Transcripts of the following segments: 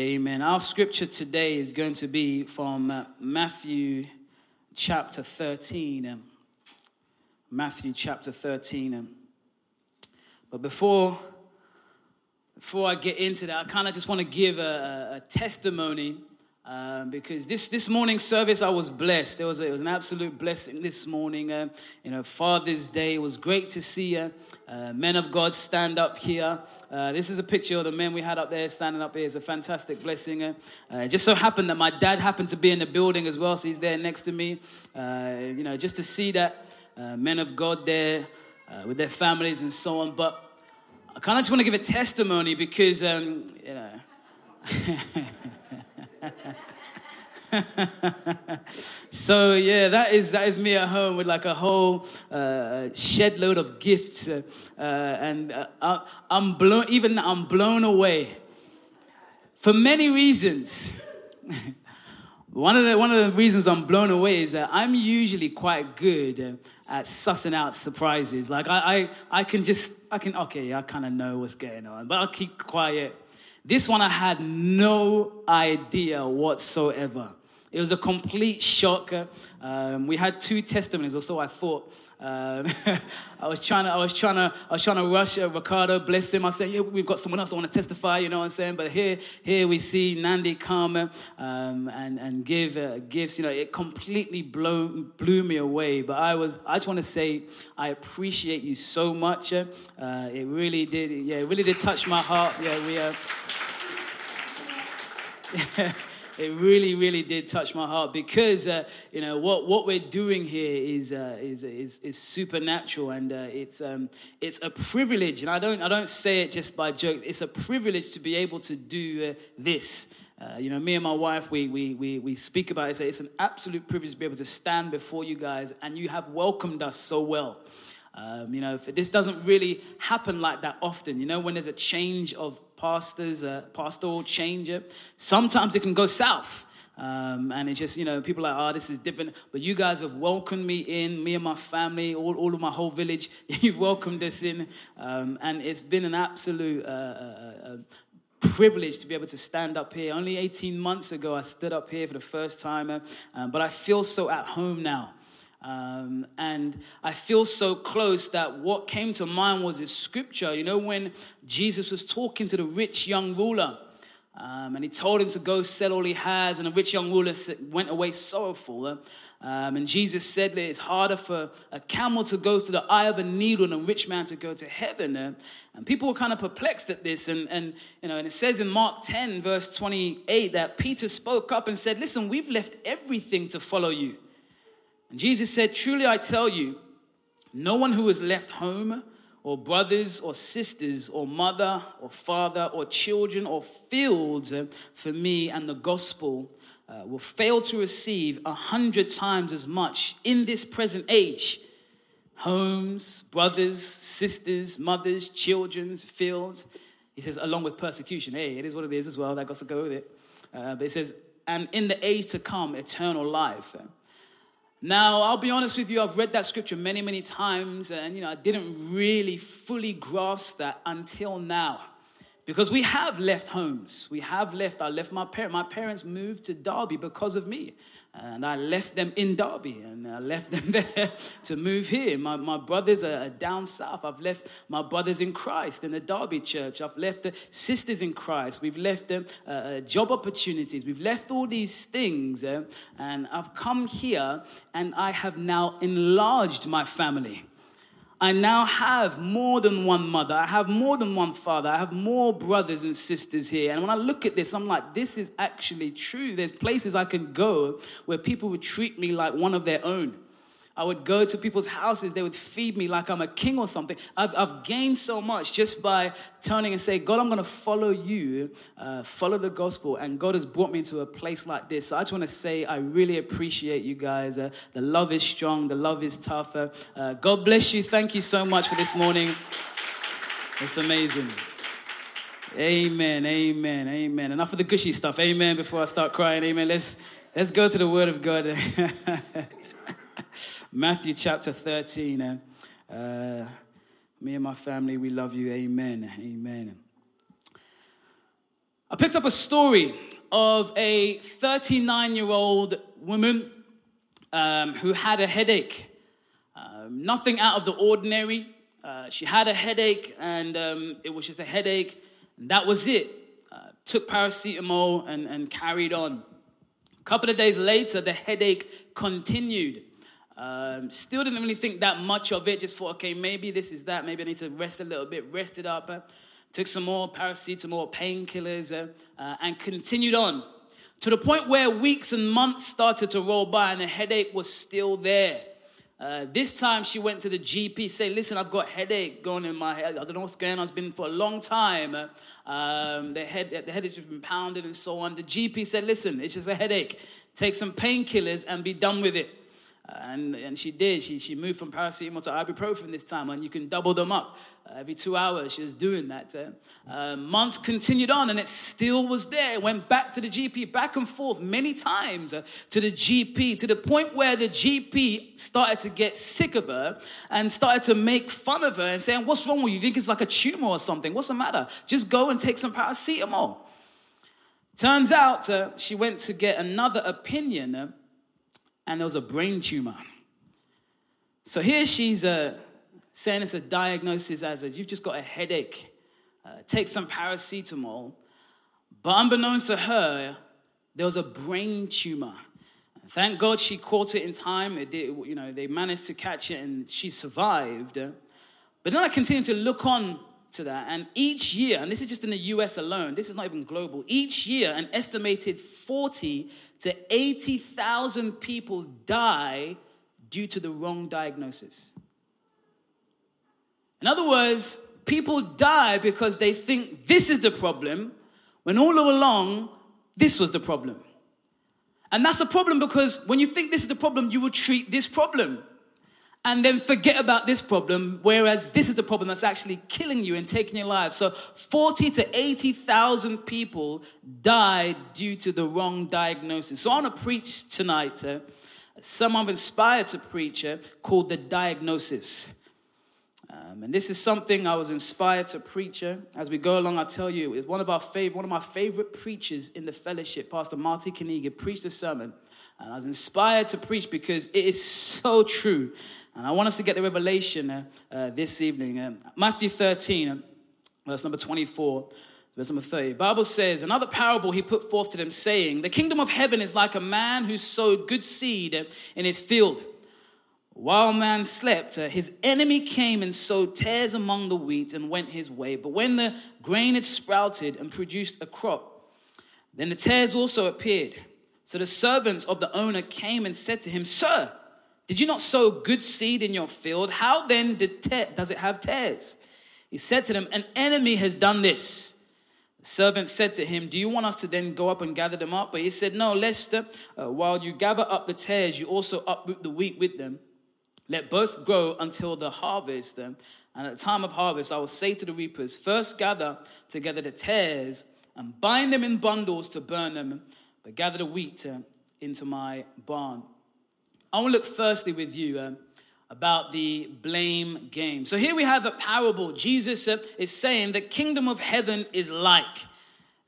Amen. Our scripture today is going to be from uh, Matthew chapter 13. Um, Matthew chapter 13. Um, but before, before I get into that, I kind of just want to give a, a testimony um, because this, this morning service I was blessed. There was a, it was an absolute blessing this morning. Uh, you know, Father's Day. It was great to see uh, uh, men of God stand up here. Uh, this is a picture of the men we had up there standing up here. It's a fantastic blessing. Uh, just so happened that my dad happened to be in the building as well, so he's there next to me. you know, just to see that men of God there with their families and so on. But I kind of just want to give a testimony because, um, you know. so yeah, that is that is me at home with like a whole uh, shed load of gifts, uh, uh, and uh, I'm blown. Even I'm blown away for many reasons. one of the one of the reasons I'm blown away is that I'm usually quite good at sussing out surprises. Like I I, I can just I can okay I kind of know what's going on, but I'll keep quiet. This one I had no idea whatsoever. It was a complete shock. Um, we had two testimonies, or so I thought. Um, I was trying to, I was trying to, I was trying to rush uh, Ricardo, bless him. I said, yeah, we've got someone else I want to testify, you know what I'm saying? But here, here we see Nandi come um, and and give uh, gifts. You know, it completely blew blew me away. But I was, I just want to say, I appreciate you so much. Uh, it really did, yeah, it really did touch my heart. Yeah, we. Uh, it really, really did touch my heart because uh, you know what, what we're doing here is uh, is, is, is supernatural and uh, it's um, it's a privilege. And I don't I don't say it just by jokes. It's a privilege to be able to do uh, this. Uh, you know, me and my wife, we, we, we, we speak about it. Say it's an absolute privilege to be able to stand before you guys, and you have welcomed us so well. Um, you know, this doesn't really happen like that often. You know, when there's a change of pastors, a pastoral change, sometimes it can go south. Um, and it's just, you know, people are like, oh, this is different. But you guys have welcomed me in, me and my family, all, all of my whole village. You've welcomed us in. Um, and it's been an absolute uh, uh, uh, privilege to be able to stand up here. Only 18 months ago, I stood up here for the first time. Uh, but I feel so at home now. Um, and I feel so close that what came to mind was this scripture. You know, when Jesus was talking to the rich young ruler, um, and he told him to go sell all he has, and the rich young ruler went away sorrowful. Um, and Jesus said that it's harder for a camel to go through the eye of a needle than a rich man to go to heaven. Uh, and people were kind of perplexed at this. And, and, you know, and it says in Mark 10, verse 28, that Peter spoke up and said, Listen, we've left everything to follow you. And Jesus said, Truly I tell you, no one who has left home or brothers or sisters or mother or father or children or fields for me and the gospel uh, will fail to receive a hundred times as much in this present age homes, brothers, sisters, mothers, children's, fields. He says, along with persecution. Hey, it is what it is as well. That got to go with it. Uh, but it says, and in the age to come, eternal life. Now, I'll be honest with you, I've read that scripture many, many times, and you know, I didn't really fully grasp that until now. Because we have left homes. We have left, I left my parents. My parents moved to Derby because of me. And I left them in Derby and I left them there to move here. My, my brothers are down south. I've left my brothers in Christ in the Derby church. I've left the sisters in Christ. We've left them uh, uh, job opportunities. We've left all these things. Uh, and I've come here and I have now enlarged my family. I now have more than one mother. I have more than one father. I have more brothers and sisters here. And when I look at this, I'm like, this is actually true. There's places I can go where people would treat me like one of their own. I would go to people's houses, they would feed me like I'm a king or something. I've, I've gained so much just by turning and say, God, I'm going to follow you, uh, follow the gospel. And God has brought me to a place like this. So I just want to say, I really appreciate you guys. Uh, the love is strong, the love is tough. Uh, uh God bless you. Thank you so much for this morning. It's amazing. Amen, amen, amen. Enough of the gushy stuff. Amen. Before I start crying, amen. Let's let's go to the word of God. Matthew chapter 13. Uh, uh, me and my family, we love you. Amen. Amen. I picked up a story of a 39 year old woman um, who had a headache. Um, nothing out of the ordinary. Uh, she had a headache, and um, it was just a headache, that was it. Uh, took paracetamol and, and carried on. A couple of days later, the headache continued. Um, still didn't really think that much of it. Just thought, okay, maybe this is that. Maybe I need to rest a little bit. Rested up. Uh, took some more paracetamol, painkillers, uh, uh, and continued on to the point where weeks and months started to roll by and the headache was still there. Uh, this time she went to the GP, say, listen, I've got headache going in my head. I don't know what's going on. It's been for a long time. Um, the head, the head has been pounded and so on. The GP said, listen, it's just a headache. Take some painkillers and be done with it. And, and she did. She, she moved from paracetamol to ibuprofen this time, and you can double them up. Uh, every two hours, she was doing that. Uh, uh, months continued on, and it still was there. It went back to the GP, back and forth many times uh, to the GP, to the point where the GP started to get sick of her and started to make fun of her and saying, What's wrong with you? You think it's like a tumor or something? What's the matter? Just go and take some paracetamol. Turns out uh, she went to get another opinion uh, and there was a brain tumor. So here she's uh, saying it's a diagnosis as a, you've just got a headache. Uh, take some paracetamol. But unbeknownst to her, there was a brain tumor. Thank God she caught it in time. It did, you know, they managed to catch it and she survived. But then I continued to look on to that. And each year, and this is just in the US alone, this is not even global, each year, an estimated 40 to 80,000 people die due to the wrong diagnosis. In other words, people die because they think this is the problem, when all along, this was the problem. And that's a problem because when you think this is the problem, you will treat this problem and then forget about this problem, whereas this is the problem that's actually killing you and taking your life. So 40 to 80,000 people died due to the wrong diagnosis. So I want to preach tonight, uh, some I'm inspired to preach uh, called The Diagnosis. Um, and this is something I was inspired to preach. Uh, as we go along, I'll tell you, it's one of our favorite, one of my favorite preachers in the fellowship, Pastor Marty Carnegie, preached a sermon. And I was inspired to preach because it is so true. And I want us to get the revelation uh, uh, this evening. Uh, Matthew 13, uh, verse number 24, verse number 30. Bible says, Another parable he put forth to them, saying, The kingdom of heaven is like a man who sowed good seed in his field. While man slept, uh, his enemy came and sowed tares among the wheat and went his way. But when the grain had sprouted and produced a crop, then the tares also appeared. So the servants of the owner came and said to him, Sir, did you not sow good seed in your field? How then te- does it have tares? He said to them, An enemy has done this. The servant said to him, Do you want us to then go up and gather them up? But he said, No, Lester, uh, while you gather up the tares, you also uproot the wheat with them. Let both grow until the harvest. Uh, and at the time of harvest, I will say to the reapers, First gather together the tares and bind them in bundles to burn them, but gather the wheat uh, into my barn. I want to look firstly with you um, about the blame game. So here we have a parable. Jesus uh, is saying the kingdom of heaven is like.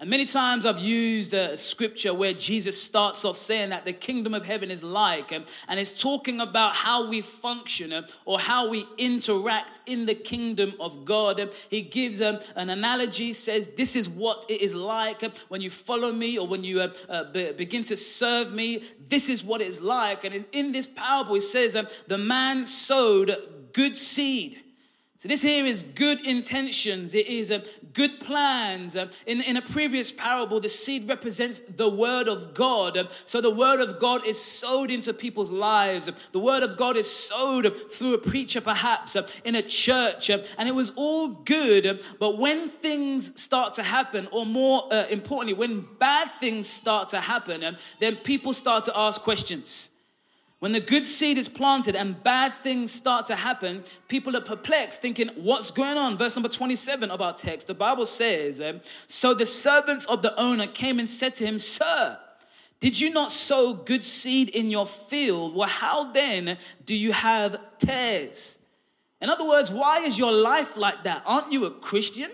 And many times I've used a scripture where Jesus starts off saying that the kingdom of heaven is like, and, and it's talking about how we function uh, or how we interact in the kingdom of God. He gives um, an analogy, says, This is what it is like when you follow me or when you uh, uh, be, begin to serve me. This is what it's like. And in this parable, it says, um, The man sowed good seed. So this here is good intentions. It is a good plans. Uh, in, in a previous parable, the seed represents the word of God. Uh, so the word of God is sowed into people's lives. The word of God is sowed through a preacher, perhaps in a church, and it was all good. But when things start to happen, or more uh, importantly, when bad things start to happen, then people start to ask questions. When the good seed is planted and bad things start to happen, people are perplexed, thinking, What's going on? Verse number 27 of our text, the Bible says, um, So the servants of the owner came and said to him, Sir, did you not sow good seed in your field? Well, how then do you have tares? In other words, why is your life like that? Aren't you a Christian?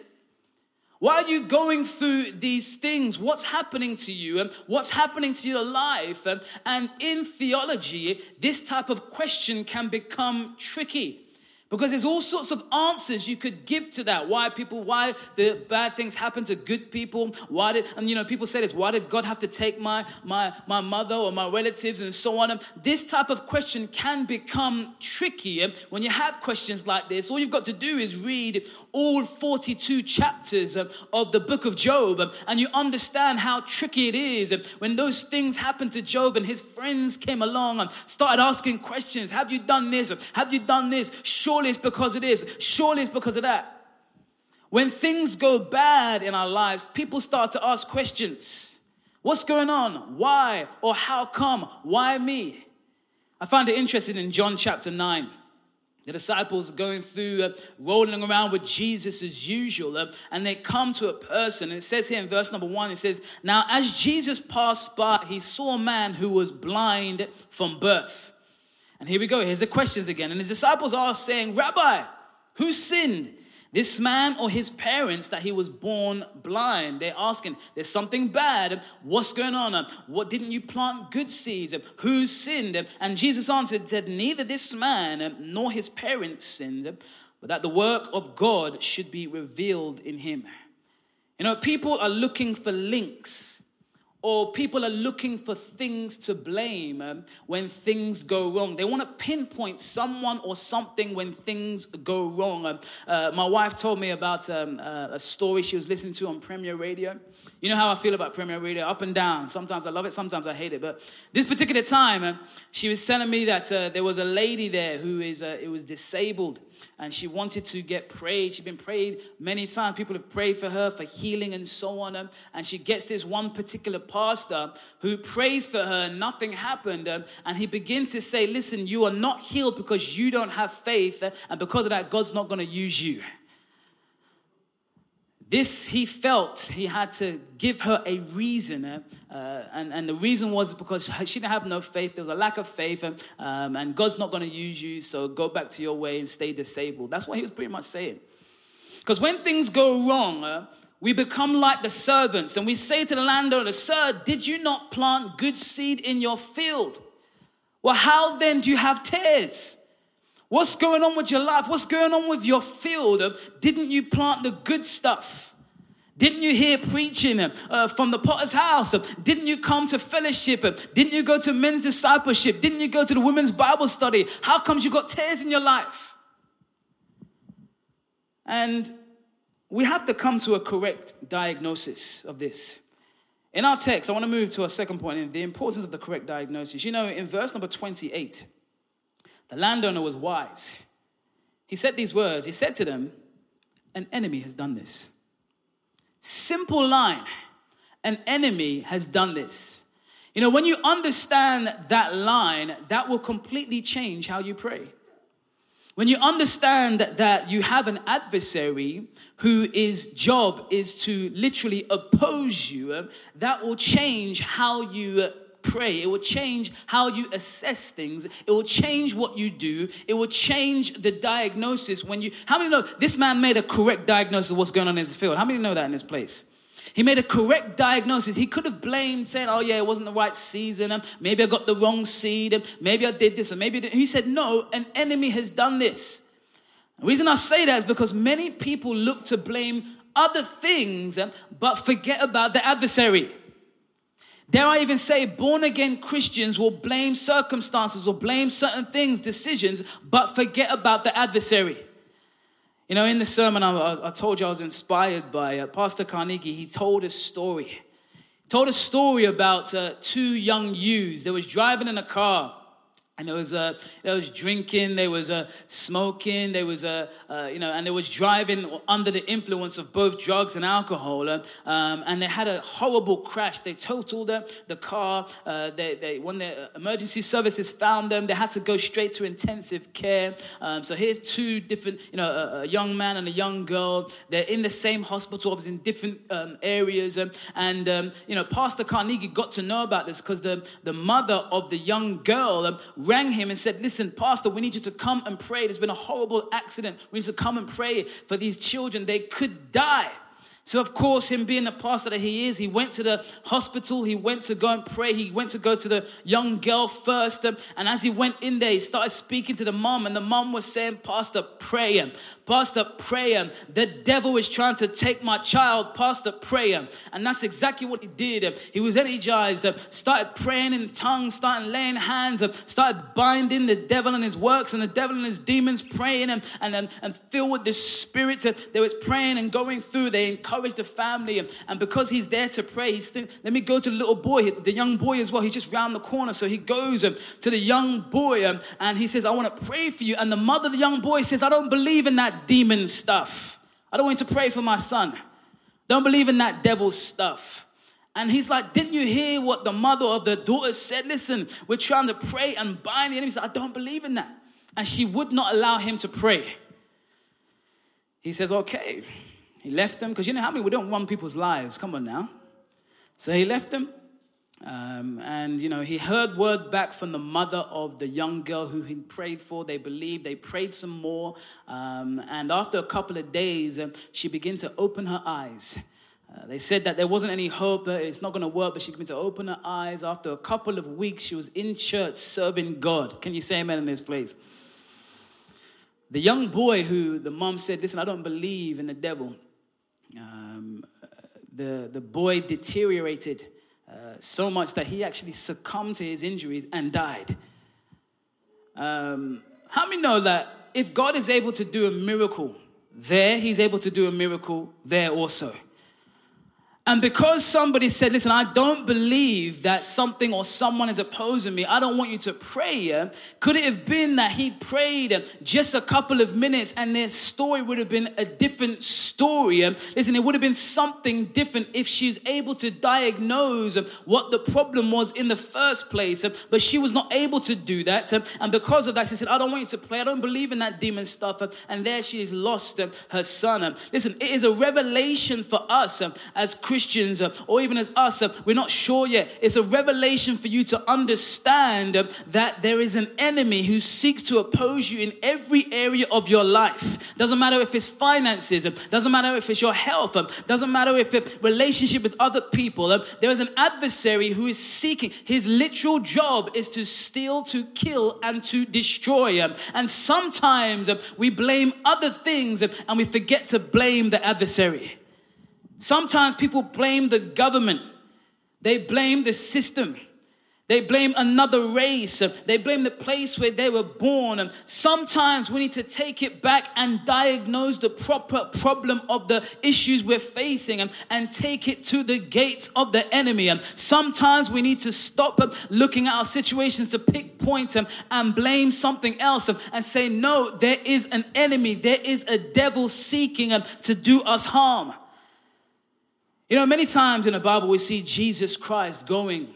Why are you going through these things? What's happening to you? And what's happening to your life? Um, and in theology, this type of question can become tricky. Because there's all sorts of answers you could give to that. Why people, why the bad things happen to good people? Why did, and you know, people say this, why did God have to take my, my, my mother or my relatives and so on? And this type of question can become tricky. Eh, when you have questions like this, all you've got to do is read all 42 chapters eh, of the book of Job eh, and you understand how tricky it is. When those things happened to Job and his friends came along and started asking questions, have you done this? Have you done this? Sure Surely it's because it is. Surely it's because of that. When things go bad in our lives, people start to ask questions. What's going on? Why? Or how come? Why me? I find it interesting in John chapter 9. The disciples going through, uh, rolling around with Jesus as usual, uh, and they come to a person. And it says here in verse number one, it says, Now as Jesus passed by, he saw a man who was blind from birth. And here we go. Here's the questions again. And his disciples are saying, Rabbi, who sinned? This man or his parents that he was born blind? They're asking, there's something bad. What's going on? What didn't you plant good seeds? Who sinned? And Jesus answered, said, Neither this man nor his parents sinned, but that the work of God should be revealed in him. You know, people are looking for links or people are looking for things to blame um, when things go wrong. They want to pinpoint someone or something when things go wrong. Um, uh, my wife told me about um, uh, a story she was listening to on Premier Radio. You know how I feel about Premier Radio, up and down. Sometimes I love it, sometimes I hate it. But this particular time, uh, she was telling me that uh, there was a lady there who is uh, it was disabled and she wanted to get prayed. She'd been prayed many times. People have prayed for her for healing and so on. And she gets this one particular pastor who prays for her, nothing happened. And he begins to say, Listen, you are not healed because you don't have faith, and because of that, God's not going to use you. This he felt he had to give her a reason, uh, uh, and, and the reason was because she didn't have no faith. There was a lack of faith, um, and God's not going to use you, so go back to your way and stay disabled. That's what he was pretty much saying. Because when things go wrong, uh, we become like the servants, and we say to the landowner, Sir, did you not plant good seed in your field? Well, how then do you have tares? What's going on with your life? What's going on with your field? Um, didn't you plant the good stuff? Didn't you hear preaching um, uh, from the potter's house? Um, didn't you come to fellowship? Didn't you go to men's discipleship? Didn't you go to the women's Bible study? How comes you got tears in your life? And we have to come to a correct diagnosis of this. In our text, I want to move to a second point the importance of the correct diagnosis. You know, in verse number 28, the landowner was wise. He said these words He said to them, An enemy has done this. Simple line. An enemy has done this. You know, when you understand that line, that will completely change how you pray. When you understand that you have an adversary whose job is to literally oppose you, that will change how you pray. It will change how you assess things. It will change what you do. It will change the diagnosis when you. How many know this man made a correct diagnosis of what's going on in his field? How many know that in this place? He made a correct diagnosis. He could have blamed, saying, Oh, yeah, it wasn't the right season. Maybe I got the wrong seed. Maybe I did this. Or maybe He said, No, an enemy has done this. The reason I say that is because many people look to blame other things, but forget about the adversary. Dare I even say, born again Christians will blame circumstances or blame certain things, decisions, but forget about the adversary. You know, in the sermon, I, I told you I was inspired by uh, Pastor Carnegie. He told a story. He told a story about uh, two young youths. They was driving in a car and there was uh, there was drinking, there was uh, smoking, there was uh, uh, you know, and there was driving under the influence of both drugs and alcohol. Um, and they had a horrible crash. They totaled the, the car. Uh, they, they, when the emergency services found them, they had to go straight to intensive care. Um, so here's two different, you know, a, a, young man and a young girl. They're in the same hospital, obviously in different um, areas. Um, and um, you know, Pastor Carnegie got to know about this because the the mother of the young girl um, rang him and said, Listen, Pastor, we need you to come and pray. There's been a horrible accident. We need to come and pray for these children. They could die. So, of course, him being the pastor that he is, he went to the hospital. He went to go and pray. He went to go to the young girl first. Um, and as he went in there, he started speaking to the mom. And the mom was saying, Pastor, pray. him. Pastor, pray. him. The devil is trying to take my child. Pastor, pray. him. And that's exactly what he did. Um, he was energized, um, started praying in tongues, started laying hands, started binding the devil and his works and the devil and his demons, praying and, and, and filled with the spirit. They was praying and going through. They encouraged encourage the family. And, and because he's there to pray, he's think, let me go to the little boy, the young boy as well. He's just round the corner. So he goes um, to the young boy um, and he says, I want to pray for you. And the mother of the young boy says, I don't believe in that demon stuff. I don't want you to pray for my son. Don't believe in that devil stuff. And he's like, Didn't you hear what the mother of the daughter said? Listen, we're trying to pray and bind the enemy. I don't believe in that. And she would not allow him to pray. He says, Okay, he left them because you know how many we don't want people's lives. Come on now. So he left them. Um, and you know he heard word back from the mother of the young girl who he prayed for they believed they prayed some more um, and after a couple of days uh, she began to open her eyes uh, they said that there wasn't any hope that it's not going to work but she began to open her eyes after a couple of weeks she was in church serving god can you say amen in this place the young boy who the mom said listen i don't believe in the devil um, the, the boy deteriorated uh, so much that he actually succumbed to his injuries and died. Um, how many know that if God is able to do a miracle there, he's able to do a miracle there also? And because somebody said, listen, I don't believe that something or someone is opposing me, I don't want you to pray. Could it have been that he prayed just a couple of minutes and their story would have been a different story? Listen, it would have been something different if she's able to diagnose what the problem was in the first place, but she was not able to do that. And because of that, she said, I don't want you to pray. I don't believe in that demon stuff. And there she has lost her son. Listen, it is a revelation for us as Christians Christians uh, or even as us, uh, we're not sure yet. It's a revelation for you to understand uh, that there is an enemy who seeks to oppose you in every area of your life. Doesn't matter if it's finances, doesn't matter if it's your health, doesn't matter if it's relationship with other people. There is an adversary who is seeking. His literal job is to steal, to kill, and to destroy. And sometimes we blame other things and we forget to blame the adversary. Sometimes people blame the government, they blame the system. They blame another race. They blame the place where they were born. And sometimes we need to take it back and diagnose the proper problem of the issues we're facing and, and take it to the gates of the enemy. And sometimes we need to stop looking at our situations to pick points and, and blame something else and say, no, there is an enemy. There is a devil seeking to do us harm. You know, many times in the Bible we see Jesus Christ going,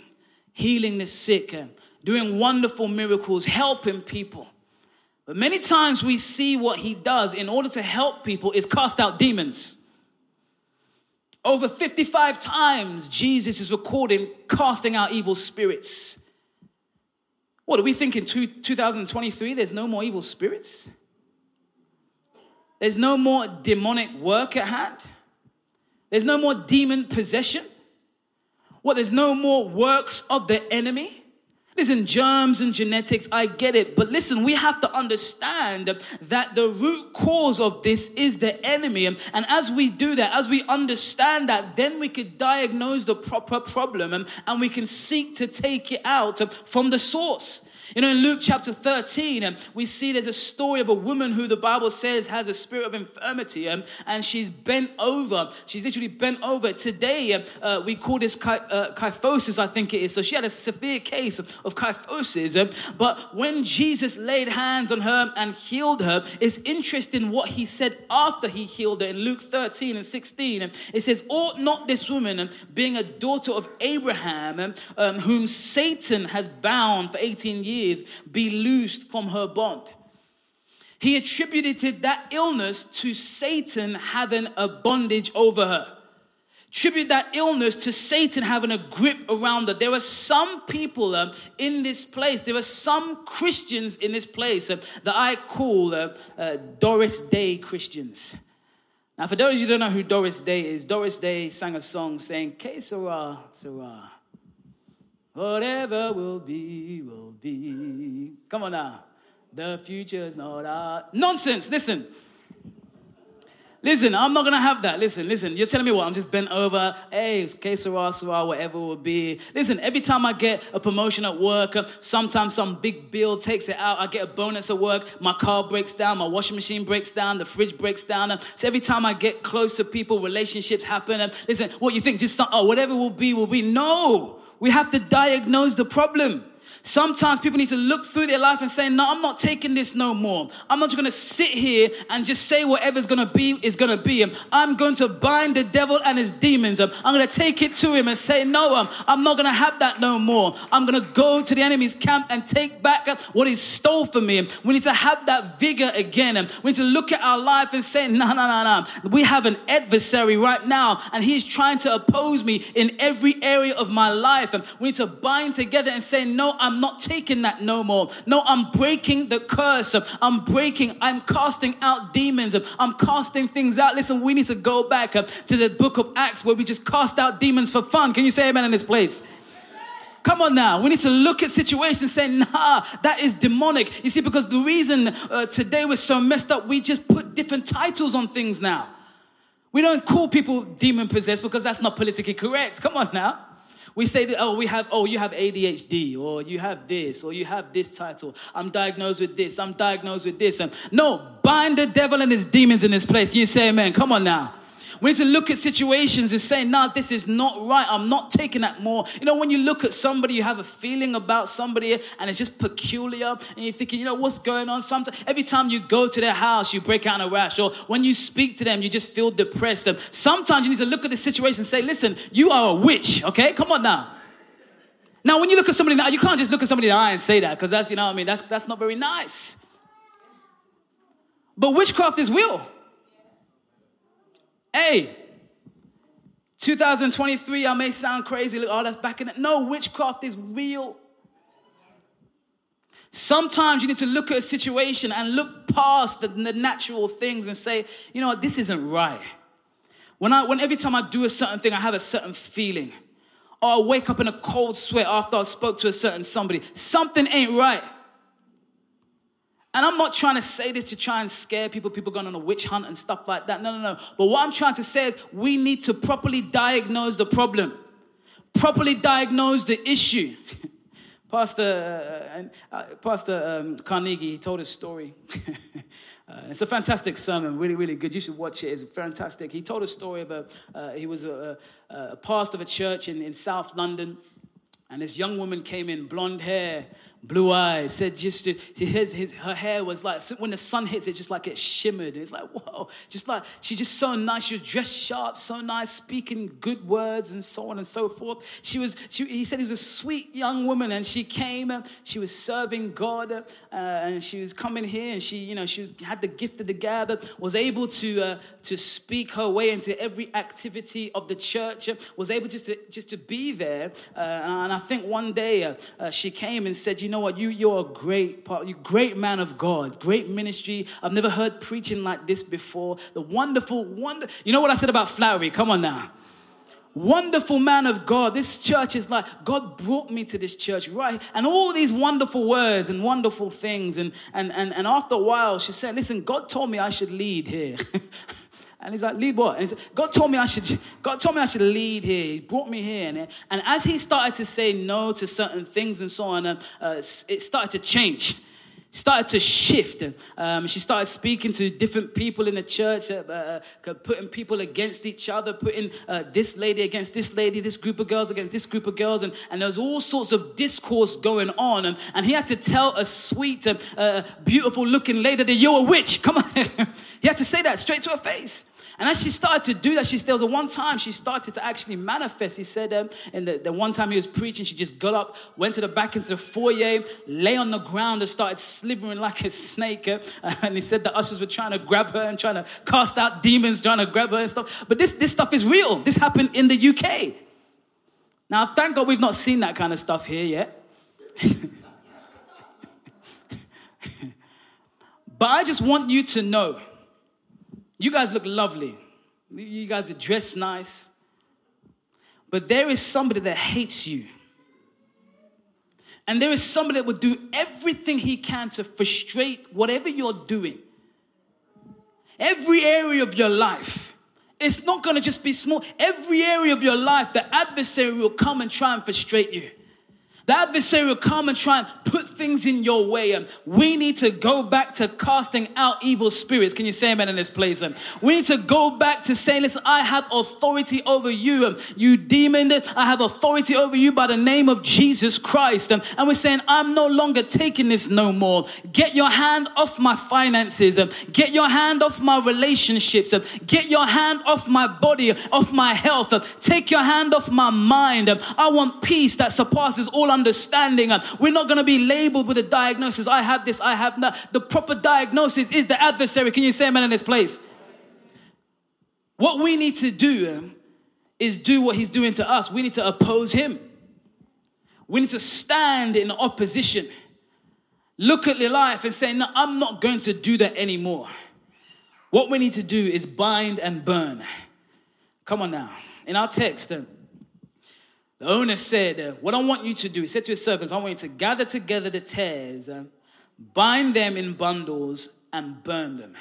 healing the sick, and doing wonderful miracles, helping people. But many times we see what he does in order to help people is cast out demons. Over 55 times, Jesus is recording casting out evil spirits. What do we think in 2023? There's no more evil spirits? There's no more demonic work at hand? There's no more demon possession. What? There's no more works of the enemy. Listen, germs and genetics, I get it. But listen, we have to understand that the root cause of this is the enemy. And as we do that, as we understand that, then we could diagnose the proper problem and we can seek to take it out from the source. You know, in Luke chapter 13, um, we see there's a story of a woman who the Bible says has a spirit of infirmity um, and she's bent over. She's literally bent over. Today, um, uh, we call this uh, kyphosis, I think it is. So she had a severe case of, kyphosis. But when Jesus laid hands on her and healed her, it's interesting what he said after he healed her in Luke 13 and 16. Um, it says, Ought not this woman, being a daughter of Abraham, whom Satan has bound for 18 years, years be loosed from her bond. He attributed that illness to Satan having a bondage over her. Attribute that illness to Satan having a grip around her. There are some people um, in this place, there are some Christians in this place uh, that I call uh, uh, Doris Day Christians. Now, for those of you who don't know who Doris Day is, Doris Day sang a song saying, Que sera. Whatever will be, will be. Come on now. The future's not our. Nonsense. Listen. Listen, I'm not gonna have that. Listen, listen. You're telling me what? I'm just bent over. Hey, it's que whatever will be. Listen, every time I get a promotion at work, uh, sometimes some big bill takes it out. I get a bonus at work. My car breaks down. My washing machine breaks down. The fridge breaks down. Uh, so every time I get close to people, relationships happen. Uh, listen, what you think? Just some, oh, whatever will be, will be. No, we have to diagnose the problem. Sometimes people need to look through their life and say, No, I'm not taking this no more. I'm not just going to sit here and just say whatever's going to be is going to be. I'm going to bind the devil and his demons. I'm going to take it to him and say, No, um, I'm not going to have that no more. I'm going to go to the enemy's camp and take back what he stole from me. We need to have that vigor again. We need to look at our life and say, No, no, no, no. We have an adversary right now, and he's trying to oppose me in every area of my life. We need to bind together and say, No, I'm I'm not taking that no more. No, I'm breaking the curse. I'm breaking, I'm casting out demons. I'm casting things out. Listen, we need to go back uh, to the book of Acts where we just cast out demons for fun. Can you say amen in this place? Come on now. We need to look at situations and say, nah, that is demonic. You see, because the reason uh, today we're so messed up, we just put different titles on things now. We don't call people demon possessed because that's not politically correct. Come on now. We say that, oh, we have, oh, you have ADHD, or you have this, or you have this title. I'm diagnosed with this, I'm diagnosed with this. And no, bind the devil and his demons in this place. Can you say amen? Come on now. We need to look at situations and say, nah, this is not right. I'm not taking that more. You know, when you look at somebody, you have a feeling about somebody and it's just peculiar and you're thinking, you know, what's going on? Sometimes, every time you go to their house, you break out in a rash. Or when you speak to them, you just feel depressed. And sometimes you need to look at the situation and say, listen, you are a witch, okay? Come on now. Now, when you look at somebody now, you can't just look at somebody in the eye and say that because that's, you know what I mean? That's, that's not very nice. But witchcraft is real. Hey, 2023, I may sound crazy. Look, oh, that's back in it. No, witchcraft is real. Sometimes you need to look at a situation and look past the, the natural things and say, you know what, this isn't right. When I, when every time I do a certain thing, I have a certain feeling. Or I wake up in a cold sweat after I spoke to a certain somebody. Something ain't right. And I'm not trying to say this to try and scare people, people going on a witch hunt and stuff like that. No, no, no. But what I'm trying to say is we need to properly diagnose the problem, properly diagnose the issue. Pastor, uh, uh, Pastor um, Carnegie, he told a story. uh, it's a fantastic sermon, really, really good. You should watch it. It's fantastic. He told a story of a, uh, he was a, a, a pastor of a church in, in South London. And this young woman came in, blonde hair, blue eyes, said just had his, her hair was like when the sun hits it, just like it shimmered. And It's like whoa, just like she's just so nice. She was dressed sharp, so nice, speaking good words and so on and so forth. She was. She, he said he was a sweet young woman, and she came. She was serving God, uh, and she was coming here, and she, you know, she was, had the gift of the gab, was able to uh, to speak her way into every activity of the church. Was able just to just to be there, uh, and I think one day uh, uh, she came and said, you know what? You, you're a great, part, you great man of God, great ministry. I've never heard preaching like this before. The wonderful, wonder. You know what I said about flattery? Come on now. Wonderful man of God. This church is like, God brought me to this church, right? And all these wonderful words and wonderful things. And, and, and, and after a while, she said, Listen, God told me I should lead here. And he's like, lead what? And said, God told me I should, God told me I should lead here. He brought me here. And, and as he started to say no to certain things and so on, uh, uh, it started to change. Started to shift. Um, she started speaking to different people in the church, uh, uh, uh putting people against each other, putting uh, this lady against this lady, this group of girls against this group of girls. And, and there was all sorts of discourse going on. And, and he had to tell a sweet, beautiful looking lady that you're a witch. Come on. he had to say that straight to her face. And as she started to do that, she there was a one time she started to actually manifest. He said, um, and the, the one time he was preaching, she just got up, went to the back into the foyer, lay on the ground, and started slithering like a snake. Uh, and he said the ushers were trying to grab her and trying to cast out demons, trying to grab her and stuff. But this, this stuff is real. This happened in the UK. Now, thank God we've not seen that kind of stuff here yet. but I just want you to know you guys look lovely. You guys are dressed nice. But there is somebody that hates you. And there is somebody that will do everything he can to frustrate whatever you're doing. Every area of your life. It's not going to just be small. Every area of your life, the adversary will come and try and frustrate you. The adversary will come and try and put things in your way. And we need to go back to casting out evil spirits. Can you say amen in this place? And we need to go back to saying, listen, I have authority over you. And you demon, I have authority over you by the name of Jesus Christ. And, we're saying, I'm no longer taking this no more. Get your hand off my finances. And get your hand off my relationships. And get your hand off my body, off my health. And take your hand off my mind. I want peace that surpasses all understanding. We're not going to be labeled with a diagnosis. I have this, I have that. The proper diagnosis is the adversary. Can you say amen in this place? What we need to do is do what he's doing to us. We need to oppose him. We need to stand in opposition. Look at your life and say, No, I'm not going to do that anymore. What we need to do is bind and burn. Come on now. In our text, um, the owner said, uh, What I want you to do, he said to his servants, I want you to gather together the tares, uh, bind them in bundles, and burn them.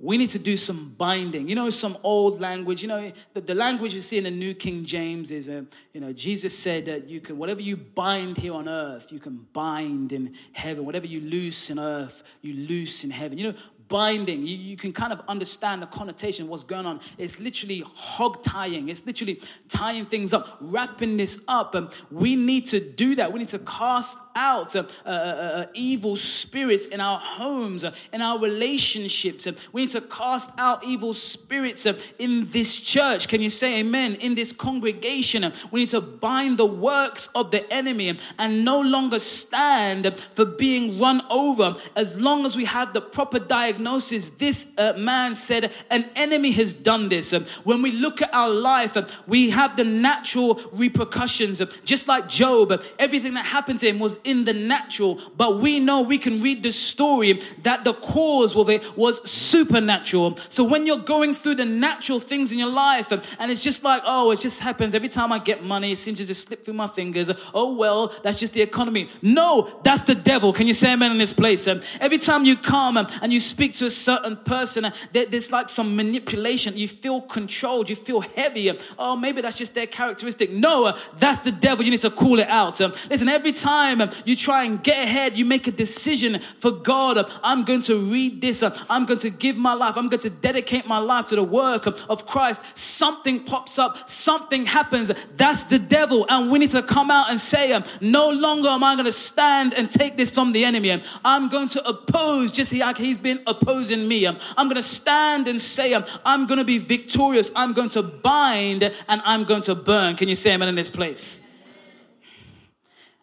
We need to do some binding. You know, some old language. You know, the, the language you see in the New King James is, uh, you know, Jesus said that you can, whatever you bind here on earth, you can bind in heaven. Whatever you loose in earth, you loose in heaven. You know, binding. You, you can kind of understand the connotation what's going on. It's literally hog tying. It's literally tying things up, wrapping this up. And we need to do that. We need to cast out uh, uh, uh, uh evil spirits in our homes, uh, in our relationships. we need to cast out evil spirits uh, in this church. Can you say amen? In this congregation. we need to bind the works of the enemy and no longer stand for being run over as long as we have the proper diagnosis diagnosis, this uh, man said, An enemy has done this. When we look at our life, we have the natural repercussions. Just like Job, everything that happened to him was in the natural, but we know we can read the story that the cause of it was supernatural. So when you're going through the natural things in your life, and it's just like, oh, it just happens every time I get money, it seems to just slip through my fingers. Oh, well, that's just the economy. No, that's the devil. Can you say amen in this place? Every time you come and you speak speak to a certain person, there's like some manipulation. You feel controlled, you feel heavy. Oh, maybe that's just their characteristic. No, uh, that's the devil. You need to call it out. Um, listen, every time um, you try and get ahead, you make a decision for God. Um, I'm going to read this. I'm going to give my life. I'm going to dedicate my life to the work of Christ. Something pops up, something happens. That's the devil. And we need to come out and say, no longer am I going to stand and take this from the enemy. I'm going to oppose just like he's been opposed opposing me. I'm, I'm going to stand and say, I'm, I'm going to be victorious. I'm going to bind and I'm going to burn. Can you say amen in this place?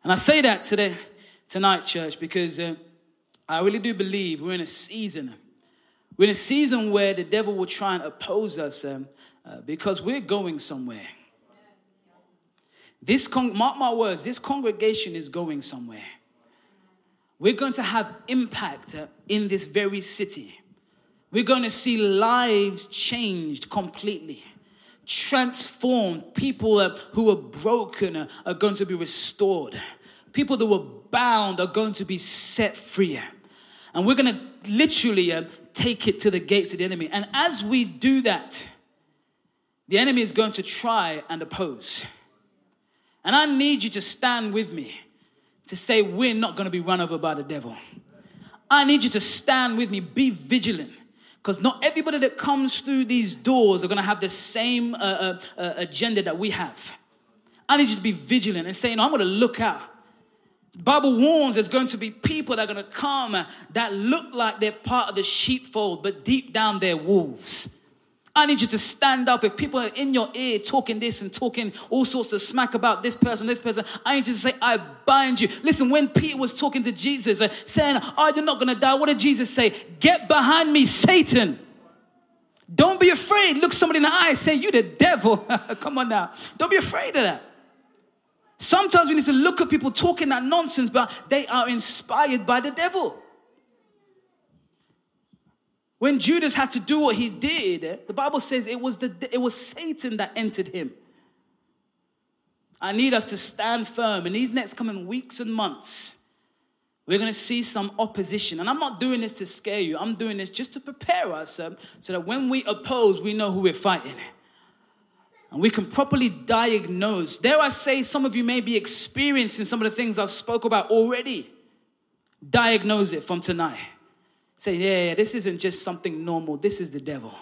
And I say that today, tonight, church, because uh, I really do believe we're in a season. We're in a season where the devil will try and oppose us um, uh, because we're going somewhere. This con- mark my words, this congregation is going somewhere. We're going to have impact in this very city. We're going to see lives changed completely, transformed. People who were broken are going to be restored. People that were bound are going to be set free. And we're going to literally uh, take it to the gates of the enemy. And as we do that, the enemy is going to try and oppose. And I need you to stand with me to say we're not going to be run over by the devil. I need you to stand with me, be vigilant. Because not everybody that comes through these doors are going to have the same uh, uh, uh, agenda that we have. I need you to be vigilant and say, you know, I'm going to look out. The Bible warns there's going to be people that are going to come that look like they're part of the sheepfold, but deep down they're wolves. I need you to stand up. If people are in your ear talking this and talking all sorts of smack about this person, this person, I need you to say, I bind you. Listen, when Peter was talking to Jesus, uh, saying, Oh, you're not going to die, what did Jesus say? Get behind me, Satan. Don't be afraid. Look somebody in the eye, say, You the devil. Come on now. Don't be afraid of that. Sometimes we need to look at people talking that nonsense, but they are inspired by the devil. When Judas had to do what he did, the Bible says it was, the, it was Satan that entered him. I need us to stand firm in these next coming weeks and months. We're going to see some opposition. And I'm not doing this to scare you. I'm doing this just to prepare us um, so that when we oppose, we know who we're fighting. And we can properly diagnose. Dare I say, some of you may be experiencing some of the things I've spoke about already. Diagnose it from tonight. Say, yeah, yeah, this isn't just something normal. This is the devil.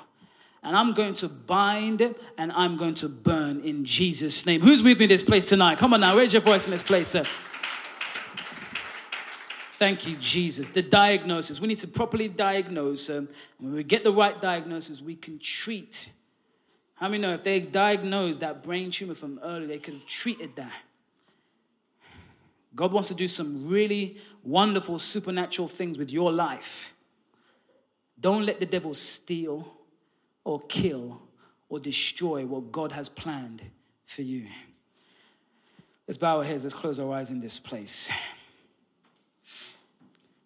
And I'm going to bind and I'm going to burn in Jesus' name. Who's with me in this place tonight? Come on now, raise your voice in this place, sir. Thank you, Jesus. The diagnosis. We need to properly diagnose. Um, when we get the right diagnosis, we can treat. How many know if they diagnosed that brain tumor from early, they could have treated that? God wants to do some really wonderful supernatural things with your life. Don't let the devil steal or kill or destroy what God has planned for you. Let's bow our heads, let's close our eyes in this place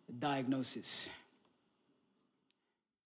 The diagnosis.